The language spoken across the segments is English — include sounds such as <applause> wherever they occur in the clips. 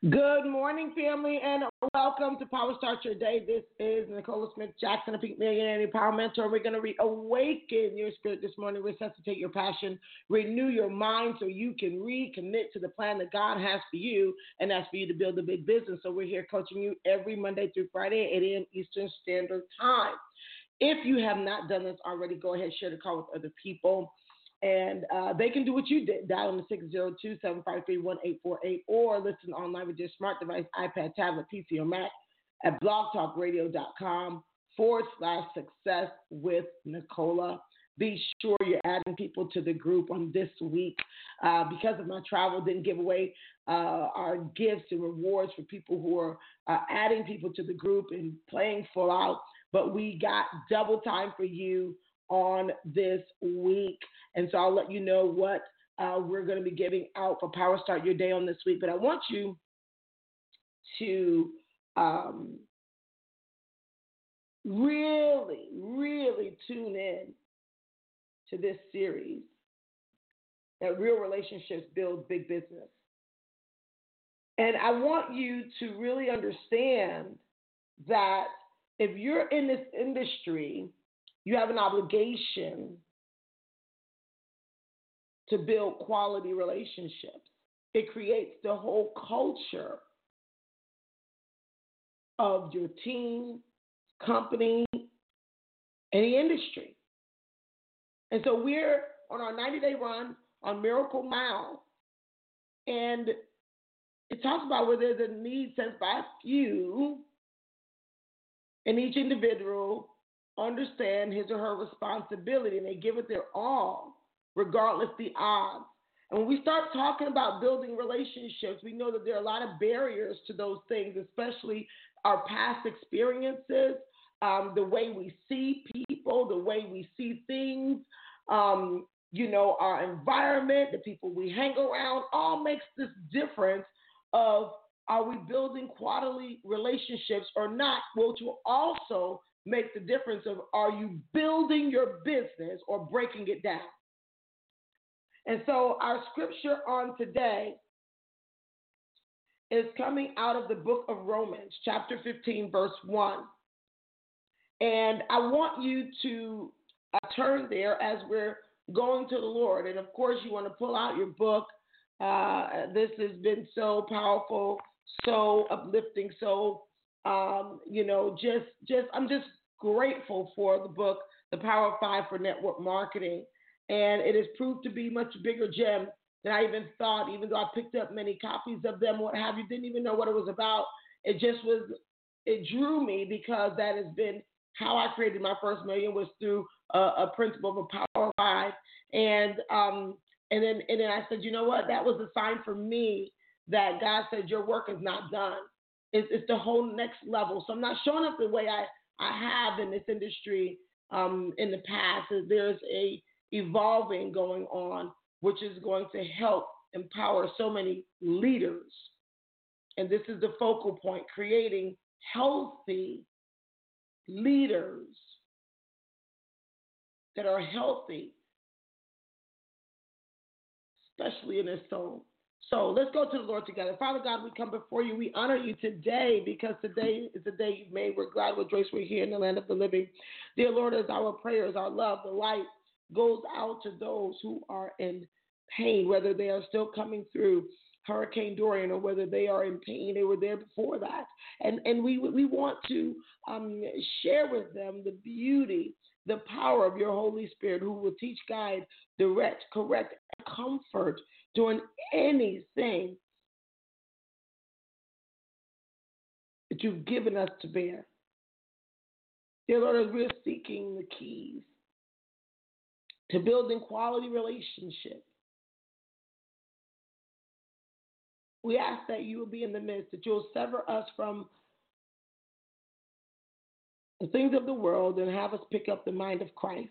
Good morning, family, and welcome to Power Start Your Day. This is Nicola Smith Jackson, a Peak Millionaire and Power Mentor. We're going to reawaken your spirit this morning, resuscitate your passion, renew your mind so you can recommit to the plan that God has for you, and that's for you to build a big business. So we're here coaching you every Monday through Friday at 8 a.m. Eastern Standard Time. If you have not done this already, go ahead share the call with other people. And uh, they can do what you did, dial them 602 753 1848, or listen online with your smart device, iPad, tablet, PC, or Mac at blogtalkradio.com forward slash success with Nicola. Be sure you're adding people to the group on this week. Uh, because of my travel, didn't give away uh, our gifts and rewards for people who are uh, adding people to the group and playing full out. But we got double time for you on this week. And so I'll let you know what uh, we're going to be giving out for Power Start Your Day on this week. But I want you to um, really, really tune in to this series that real relationships build big business. And I want you to really understand that if you're in this industry, you have an obligation to build quality relationships. It creates the whole culture of your team, company, any industry. And so we're on our 90 day run on Miracle Mile. And it talks about where there's a need by few, and each individual understand his or her responsibility and they give it their all, regardless the odds. And when we start talking about building relationships, we know that there are a lot of barriers to those things, especially our past experiences, um, the way we see people, the way we see things, um, you know, our environment, the people we hang around, all makes this difference of are we building quality relationships or not, which will also make the difference of are you building your business or breaking it down? And so our scripture on today is coming out of the book of Romans, chapter 15, verse 1. And I want you to uh, turn there as we're going to the Lord. And of course, you want to pull out your book. Uh, this has been so powerful, so uplifting, so um, you know, just just I'm just grateful for the book, The Power of Five for Network Marketing. And it has proved to be much bigger gem than I even thought, even though I picked up many copies of them, what have you, didn't even know what it was about. It just was, it drew me because that has been how I created my first million was through a, a principle of a power of five. And, um, and then, and then I said, you know what? That was a sign for me that God said, your work is not done. It's, the whole next level. So I'm not showing up the way I I have in this industry um, in the past there's a evolving going on, which is going to help empower so many leaders. And this is the focal point, creating healthy leaders that are healthy, especially in their soul. So let's go to the Lord together. Father God, we come before you. We honor you today because today is the day you've made. We're glad, we're joyous, we're here in the land of the living. Dear Lord, as our prayers, our love, the light goes out to those who are in pain, whether they are still coming through Hurricane Dorian or whether they are in pain. They were there before that. And, and we, we want to um, share with them the beauty, the power of your Holy Spirit who will teach, guide, direct, correct, comfort doing anything that you've given us to bear. Dear Lord, as we're seeking the keys to building quality relationships, we ask that you will be in the midst, that you'll sever us from the things of the world and have us pick up the mind of Christ.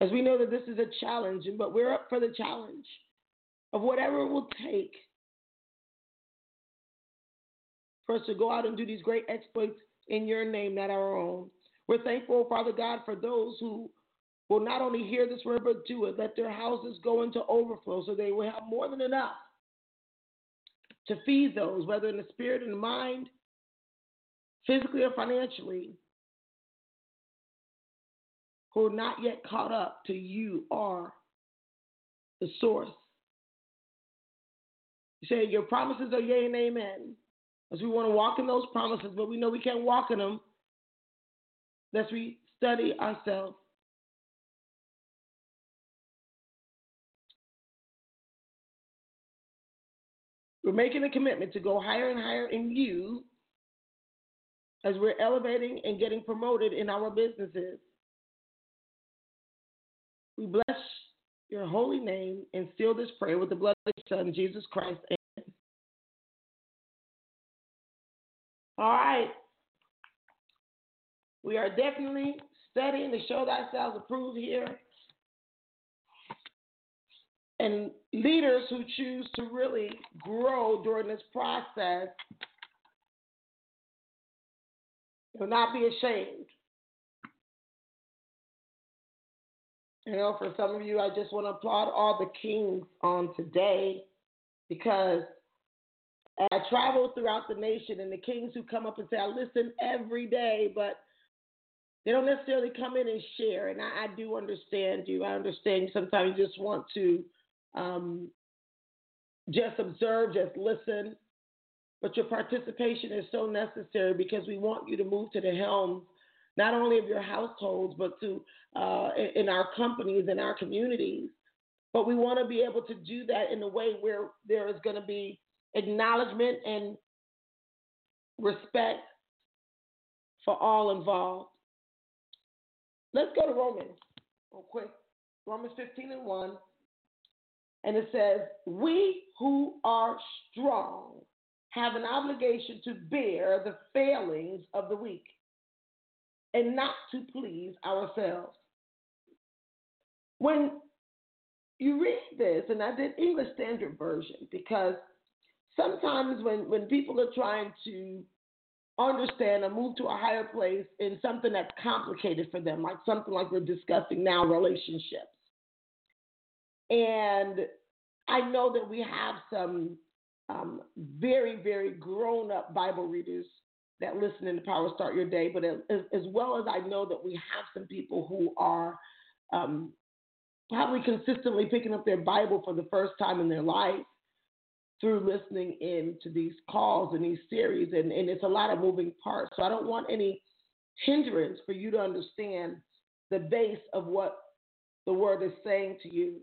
As we know that this is a challenge, but we're up for the challenge of whatever it will take for us to go out and do these great exploits in your name, not our own. We're thankful, Father God, for those who will not only hear this word but do it. Let their houses go into overflow so they will have more than enough to feed those, whether in the spirit and the mind, physically or financially, who are not yet caught up to you are the source. You say your promises are yea and amen. As we want to walk in those promises, but we know we can't walk in them unless we study ourselves. We're making a commitment to go higher and higher in you as we're elevating and getting promoted in our businesses. We bless your holy name and seal this prayer with the blood of your Son, Jesus Christ. Amen. All right. We are definitely studying to show thyself approved here. And leaders who choose to really grow during this process will not be ashamed You know, for some of you, I just want to applaud all the kings on today because I travel throughout the nation and the kings who come up and say, I listen every day, but they don't necessarily come in and share. And I, I do understand you. I understand sometimes you just want to um, just observe, just listen. But your participation is so necessary because we want you to move to the helm not only of your households, but to uh, in our companies and our communities. But we want to be able to do that in a way where there is going to be acknowledgement and respect for all involved. Let's go to Romans real quick. Romans 15 and 1. And it says, We who are strong have an obligation to bear the failings of the weak and not to please ourselves. When you read this, and I did English Standard Version because sometimes when, when people are trying to understand or move to a higher place in something that's complicated for them, like something like we're discussing now, relationships. And I know that we have some um, very, very grown up Bible readers that listen in the Power Start Your Day, but as, as, well as I know that we have some people who are um, probably consistently picking up their Bible for the first time in their life through listening in to these calls and these series, and, and it's a lot of moving parts. So I don't want any hindrance for you to understand the base of what the word is saying to you.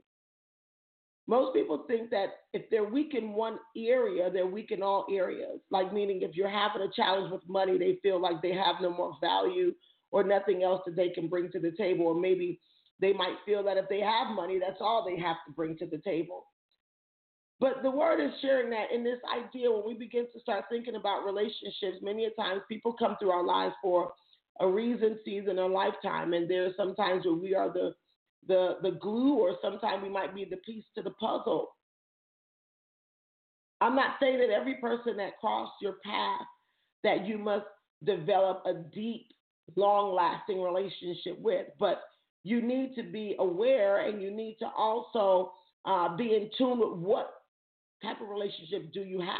Most people think that if they're weak in one area, they're weak in all areas. Like, meaning if you're having a challenge with money, they feel like they have no more value or nothing else that they can bring to the table. Or maybe they might feel that if they have money, that's all they have to bring to the table. But the word is sharing that in this idea, when we begin to start thinking about relationships, many a times people come through our lives for a reason, season, or lifetime. And there are sometimes where we are the the, the glue, or sometimes we might be the piece to the puzzle. I'm not saying that every person that crossed your path that you must develop a deep, long lasting relationship with, but you need to be aware and you need to also uh, be in tune with what type of relationship do you have.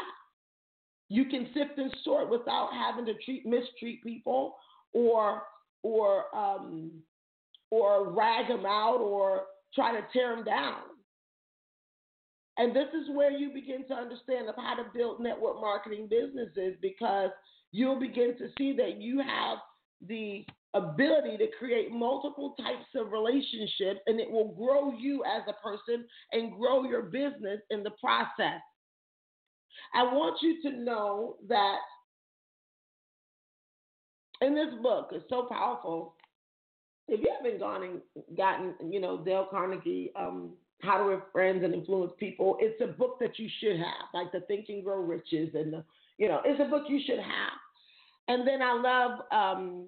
You can sift and sort without having to treat mistreat people or or um, or rag them out or try to tear them down. And this is where you begin to understand of how to build network marketing businesses because you'll begin to see that you have the ability to create multiple types of relationships and it will grow you as a person and grow your business in the process. I want you to know that in this book, it's so powerful if you haven't gone and gotten, you know, Dale Carnegie, um, How to Win Friends and Influence People, it's a book that you should have, like the Think and Grow Riches, and the, you know, it's a book you should have. And then I love um,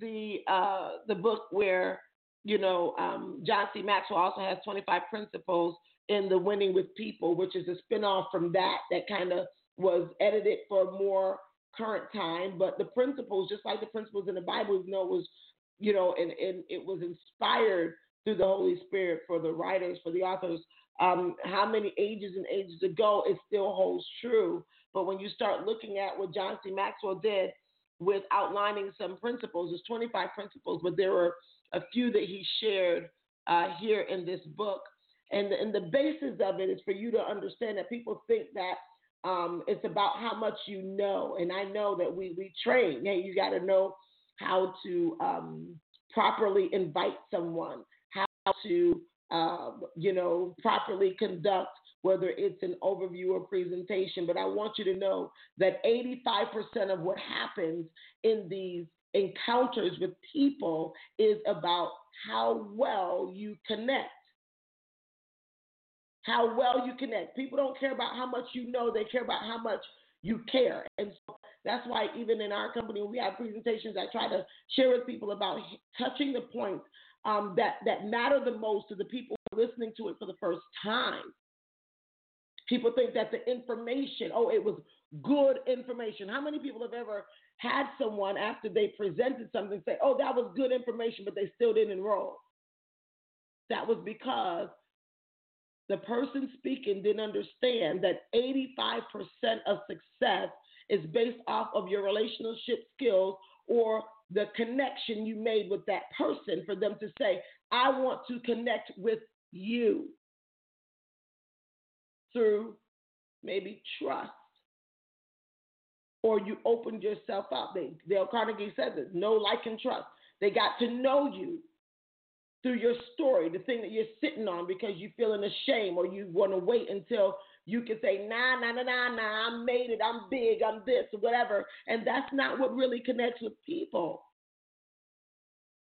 the uh, the book where you know um, John C. Maxwell also has 25 principles in the Winning with People, which is a spinoff from that that kind of was edited for more current time. But the principles, just like the principles in the Bible, you know, was you know, and, and it was inspired through the Holy Spirit for the writers, for the authors. Um, how many ages and ages ago it still holds true. But when you start looking at what John C. Maxwell did with outlining some principles, there's 25 principles, but there were a few that he shared uh, here in this book. And the, and the basis of it is for you to understand that people think that um, it's about how much you know. And I know that we, we train. Hey, you got to know how to um, properly invite someone, how to, uh, you know, properly conduct whether it's an overview or presentation. But I want you to know that 85% of what happens in these encounters with people is about how well you connect. How well you connect. People don't care about how much you know, they care about how much you care. And so that's why even in our company, we have presentations, I try to share with people about touching the points um, that, that matter the most to the people listening to it for the first time. People think that the information, oh, it was good information. How many people have ever had someone after they presented something say, oh, that was good information, but they still didn't enroll? That was because the person speaking didn't understand that 85% of success is based off of your relationship skills or the connection you made with that person for them to say, I want to connect with you through maybe trust. Or you opened yourself up. They, Dale Carnegie says it no like and trust. They got to know you through your story, the thing that you're sitting on because you're feeling ashamed or you want to wait until you can say, nah, nah, nah, nah, nah, I made it, I'm big, I'm this, whatever. And that's not what really connects with people.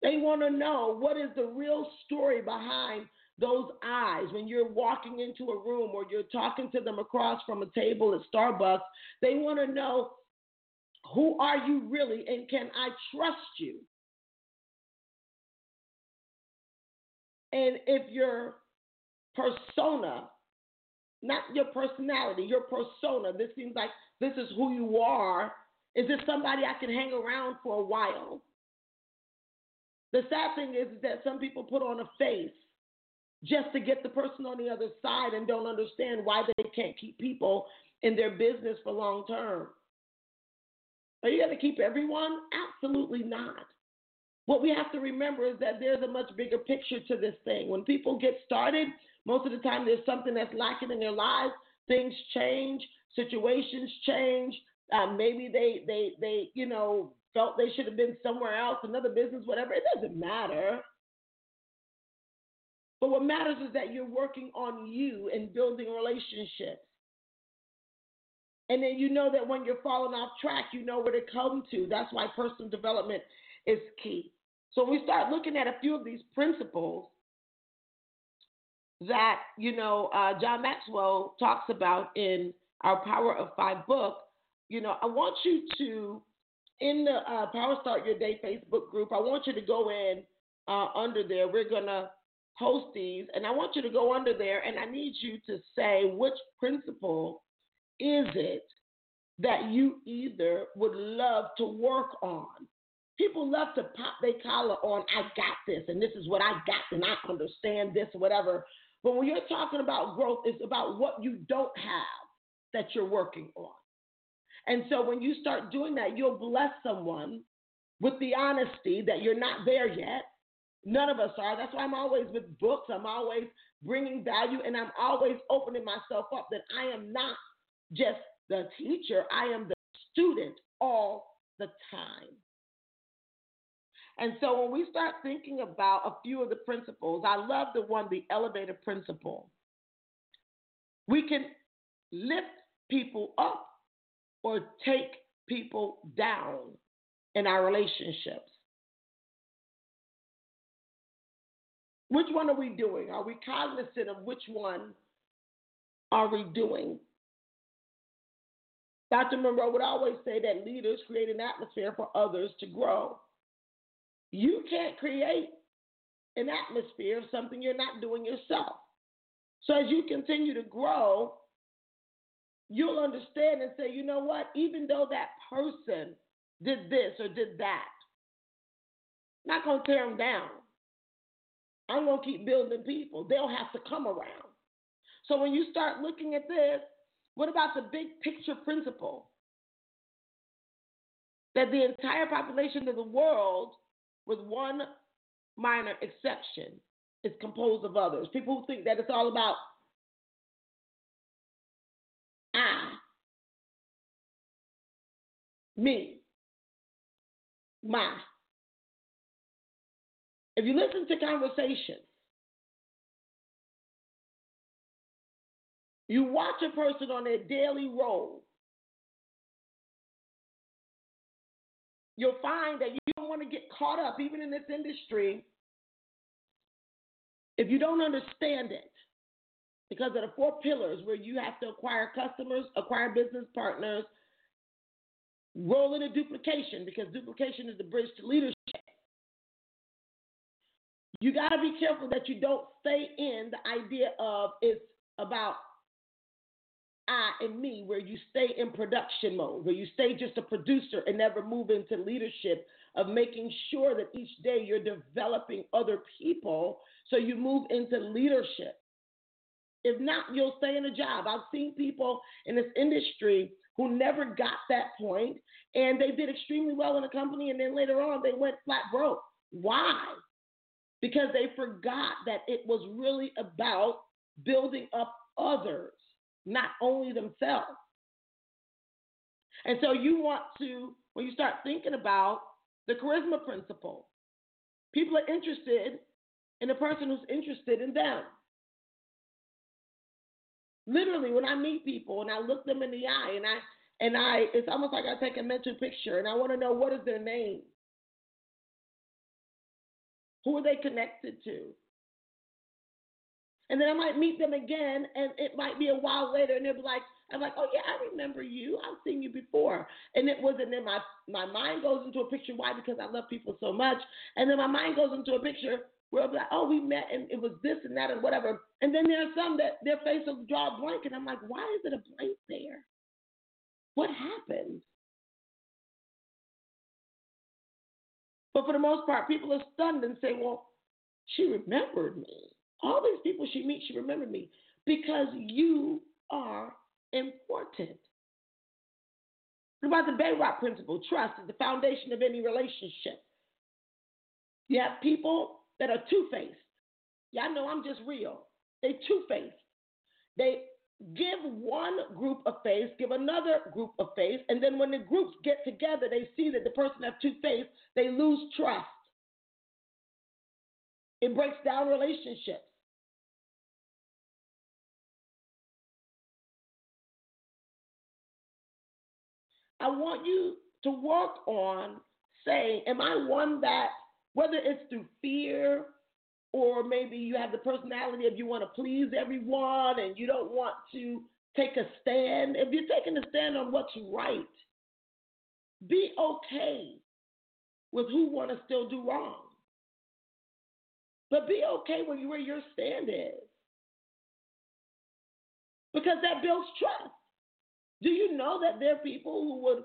They want to know what is the real story behind those eyes when you're walking into a room or you're talking to them across from a table at Starbucks. They want to know who are you really and can I trust you? And if your persona, not your personality, your persona, this seems like this is who you are, is this somebody I can hang around for a while? The sad thing is, is that some people put on a face just to get the person on the other side and don't understand why they can't keep people in their business for long term. Are you going to keep everyone? Absolutely not. What we have to remember is that there's a much bigger picture to this thing. When people get started, most of the time there's something that's lacking in their lives. Things change, situations change. Um, maybe they, they, they, you know, felt they should have been somewhere else, another business, whatever. It doesn't matter. But what matters is that you're working on you and building relationships. And then you know that when you're falling off track, you know where to come to. That's why personal development is key. So we start looking at a few of these principles that you know uh, John Maxwell talks about in our Power of Five book. You know, I want you to in the uh, Power Start Your Day Facebook group. I want you to go in uh, under there. We're gonna post these, and I want you to go under there, and I need you to say which principle is it that you either would love to work on People love to pop their collar on, I got this, and this is what I got, and I understand this, whatever. But when you're talking about growth, it's about what you don't have that you're working on. And so when you start doing that, you'll bless someone with the honesty that you're not there yet. None of us are. That's why I'm always with books. I'm always bringing value, and I'm always opening myself up that I am not just the teacher, I am the student all the time. And so when we start thinking about a few of the principles, I love the one, the elevator principle. We can lift people up or take people down in our relationships. Which one are we doing? Are we cognizant of which one are we doing? Dr. Munroe would always say that leaders create an atmosphere for others to grow. You can't create an atmosphere of something you're not doing yourself. So as you continue to grow, you'll understand and say, you know what? Even though that person did this or did that, I'm not going to tear them down. I'm going to keep building people. They'll have to come around. So when you start looking at this, what about the big picture principle? That the entire population of the world, with one minor exception, is composed of others. People who think that it's all about I, me, my. If you listen to conversations, you watch a person on their daily role, you'll find that you don't want to get caught up, even in this industry, if you don't understand it. Because of the four pillars where you have to acquire customers, acquire business partners, roll into duplication, because duplication is the bridge to leadership. You got to be careful that you don't stay in the idea of it's about I and me, where you stay in production mode, where you stay just a producer and never move into leadership of making sure that each day you're developing other people so you move into leadership. If not, you'll stay in a job. I've seen people in this industry who never got that point and they did extremely well in a company and then later on they went flat broke. Why? Because they forgot that it was really about building up others, not only themselves. And so you want to, when you start thinking about the charisma principle, people are interested in the person who's interested in them. Literally, when I meet people and I look them in the eye and I and I it's almost like I take a mental picture and I want to know what is their name? Who are they connected to? And then I might meet them again and it might be a while later and they'll be like, I'm like, oh yeah, I remember you. I've seen you before. And it wasn't in my my mind goes into a picture. Why? Because I love people so much. And then my mind goes into a picture where I'll be like, oh, we met and it was this and that and whatever. And then there are some that their face will draw a blank, and I'm like, why is it a blank there? What happened? But for the most part, people are stunned and say, well, she remembered me. All these people she meets, she remembered me because you are important. What about the Bedrock principle? Trust is the foundation of any relationship. You have people that are two faced. Y'all know I'm just real. They two faced. They give one group of faith, give another group of faith, and then when the groups get together, they see that the person has two faiths, they lose trust. It breaks down relationships. I want you to work on saying, Am I one that whether it's through fear or maybe you have the personality of you want to please everyone and you don't want to take a stand. If you're taking a stand on what's right, be okay with who want to still do wrong. But be okay with where your stand is. Because that builds trust. Do you know that there are people who would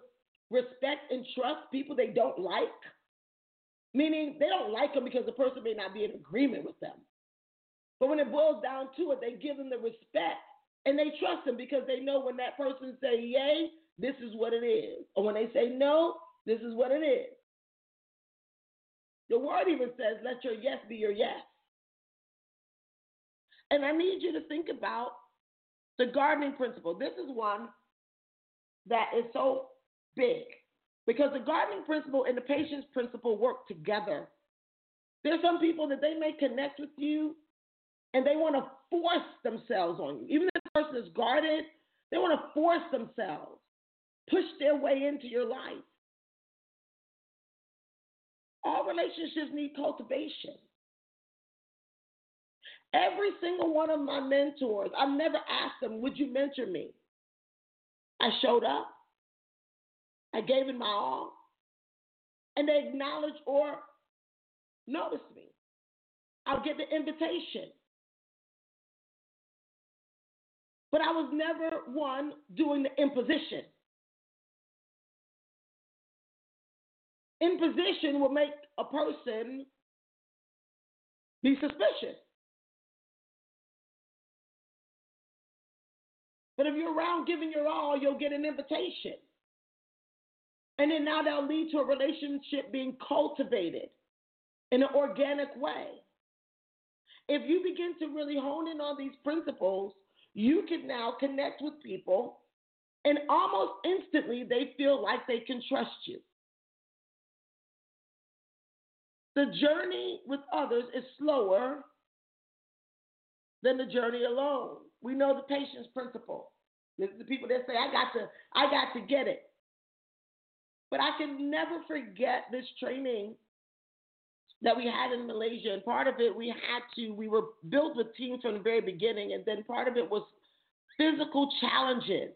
respect and trust people they don't like? Meaning they don't like them because the person may not be in agreement with them. But when it boils down to it, they give them the respect and they trust them because they know when that person say yay, this is what it is. Or when they say no, this is what it is. The word even says, let your yes be your yes. And I need you to think about the gardening principle. This is one that is so big. Because the gardening principle and the patience principle work together. There's some people that they may connect with you and they want to force themselves on you. Even if the person is guarded, they want to force themselves, push their way into your life. All relationships need cultivation. Every single one of my mentors, I've never asked them, Would you mentor me? I showed up, I gave it my all, and they acknowledged or noticed me. I'll get the invitation. But I was never one doing the imposition. Imposition will make a person be suspicious. But if you're around giving your all, you'll get an invitation. And then now that'll lead to a relationship being cultivated in an organic way. If you begin to really hone in on these principles, you can now connect with people, and almost instantly they feel like they can trust you. The journey with others is slower than the journey alone. We know the patience principle. Is the people that say, I got to, I got to get it. But I can never forget this training that we had in Malaysia. And part of it, we had to, we were built with teams from the very beginning. And then part of it was physical challenges.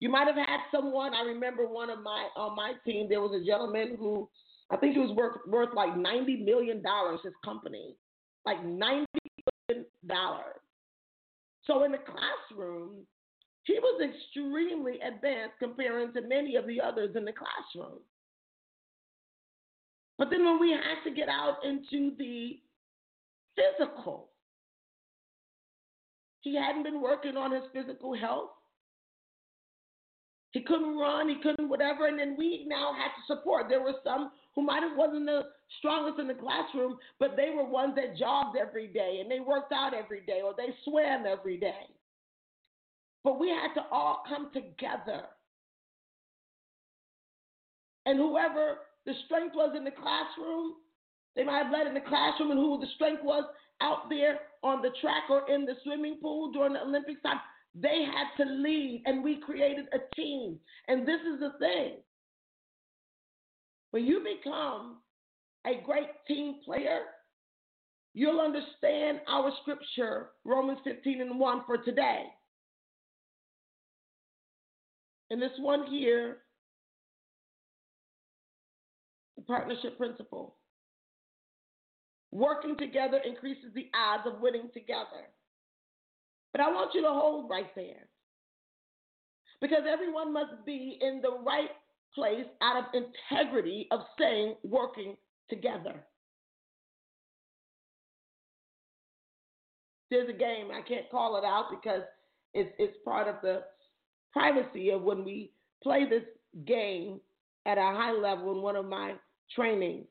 You might have had someone, I remember one of my, on my team, there was a gentleman who, I think he was worth, worth like $90 million, his company. Like $90 million. So in the classroom, he was extremely advanced comparing to many of the others in the classroom. But then when we had to get out into the physical, he hadn't been working on his physical health. He couldn't run, he couldn't whatever, and then we now had to support. There were some who might have wasn't the strongest in the classroom, but they were ones that jogged every day and they worked out every day or they swam every day. But we had to all come together. And whoever the strength was in the classroom, they might have led in the classroom, and who the strength was out there on the track or in the swimming pool during the Olympics time, they had to lead, and we created a team. And this is the thing when you become a great team player, you'll understand our scripture, Romans 15 and 1 for today. And this one here, the partnership principle. Working together increases the odds of winning together. But I want you to hold right there. Because everyone must be in the right place out of integrity of saying working together. There's a game, I can't call it out because it's, it's part of the privacy of when we play this game at a high level in one of my trainings.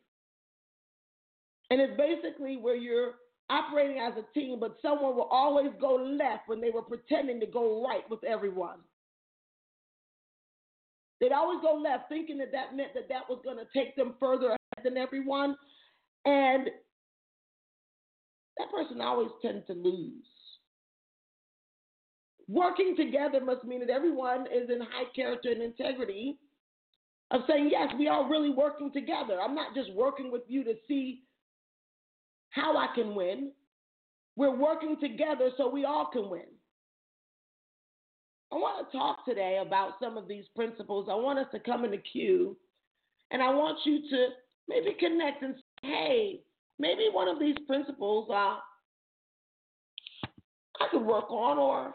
And it's basically where you're operating as a team, but someone will always go left when they were pretending to go right with everyone. They'd always go left, thinking that that meant that that was going to take them further ahead than everyone. And that person always tends to lose. Working together must mean that everyone is in high character and integrity of saying, yes, we are really working together. I'm not just working with you to see how I can win. We're working together so we all can win. I want to talk today about some of these principles. I want us to come in the queue and I want you to maybe connect and say, hey, maybe one of these principles uh, I could work on or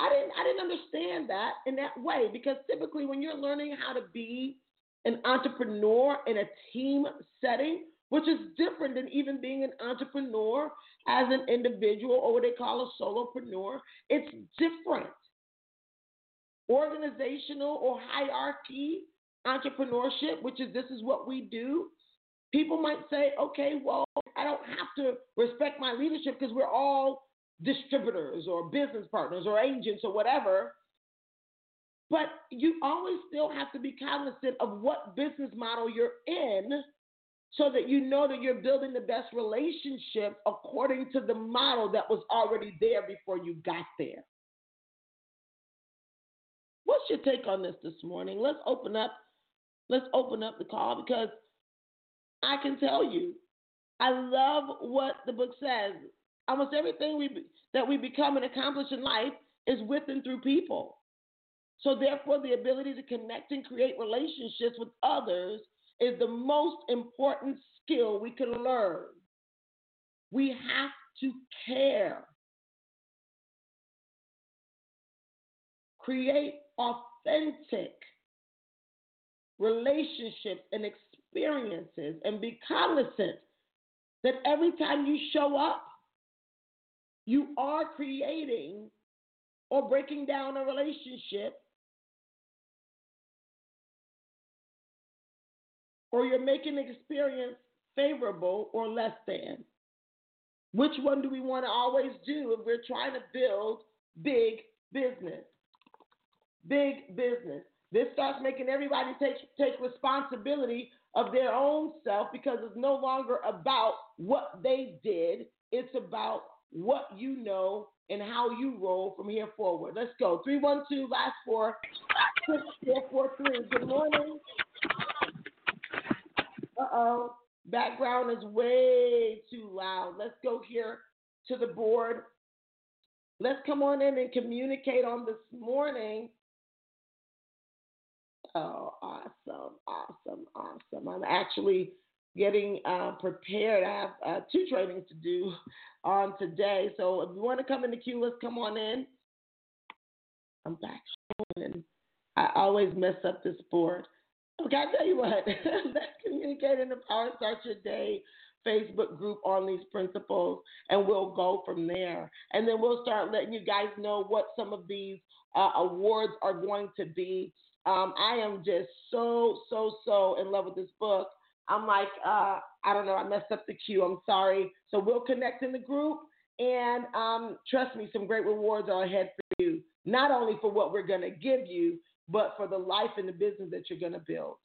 I didn't I didn't understand that in that way because typically when you're learning how to be an entrepreneur in a team setting, which is different than even being an entrepreneur as an individual or what they call a solopreneur, it's different. Organizational or hierarchy entrepreneurship, which is this is what we do. People might say, okay, well, I don't have to respect my leadership because we're all distributors or business partners or agents or whatever. But you always still have to be cognizant of what business model you're in so that you know that you're building the best relationship according to the model that was already there before you got there. What's your take on this this morning? Let's open up let's open up the call because I can tell you I love what the book says Almost everything we that we become and accomplish in life is with and through people. So therefore, the ability to connect and create relationships with others is the most important skill we can learn. We have to care. Create authentic relationships and experiences and be cognizant that every time you show up, you are creating or breaking down a relationship or you're making experience favorable or less than. Which one do we want to always do if we're trying to build big business? Big business. This starts making everybody take, take responsibility of their own self because it's no longer about what they did. It's about what you know and how you roll from here forward. Let's go. 312, last four, 6443. Good morning. Uh oh. Background is way too loud. Let's go here to the board. Let's come on in and communicate on this morning. Oh, awesome, awesome, awesome. I'm actually getting uh, prepared. I have uh, two trainings to do on today. So if you want to come in the queue, let's come on in. I'm back home and I always mess up this board. Okay, I tell you what, <laughs> let's communicate in the Power Start Your Day Facebook group on these principles, and we'll go from there. And then we'll start letting you guys know what some of these uh, awards are going to be. Um, I am just so, so, so in love with this book. I'm like, uh, I don't know, I messed up the queue. I'm sorry. So we'll connect in the group, and um, trust me, some great rewards are ahead for you. Not only for what we're going to give you, but for the life and the business that you're going to build.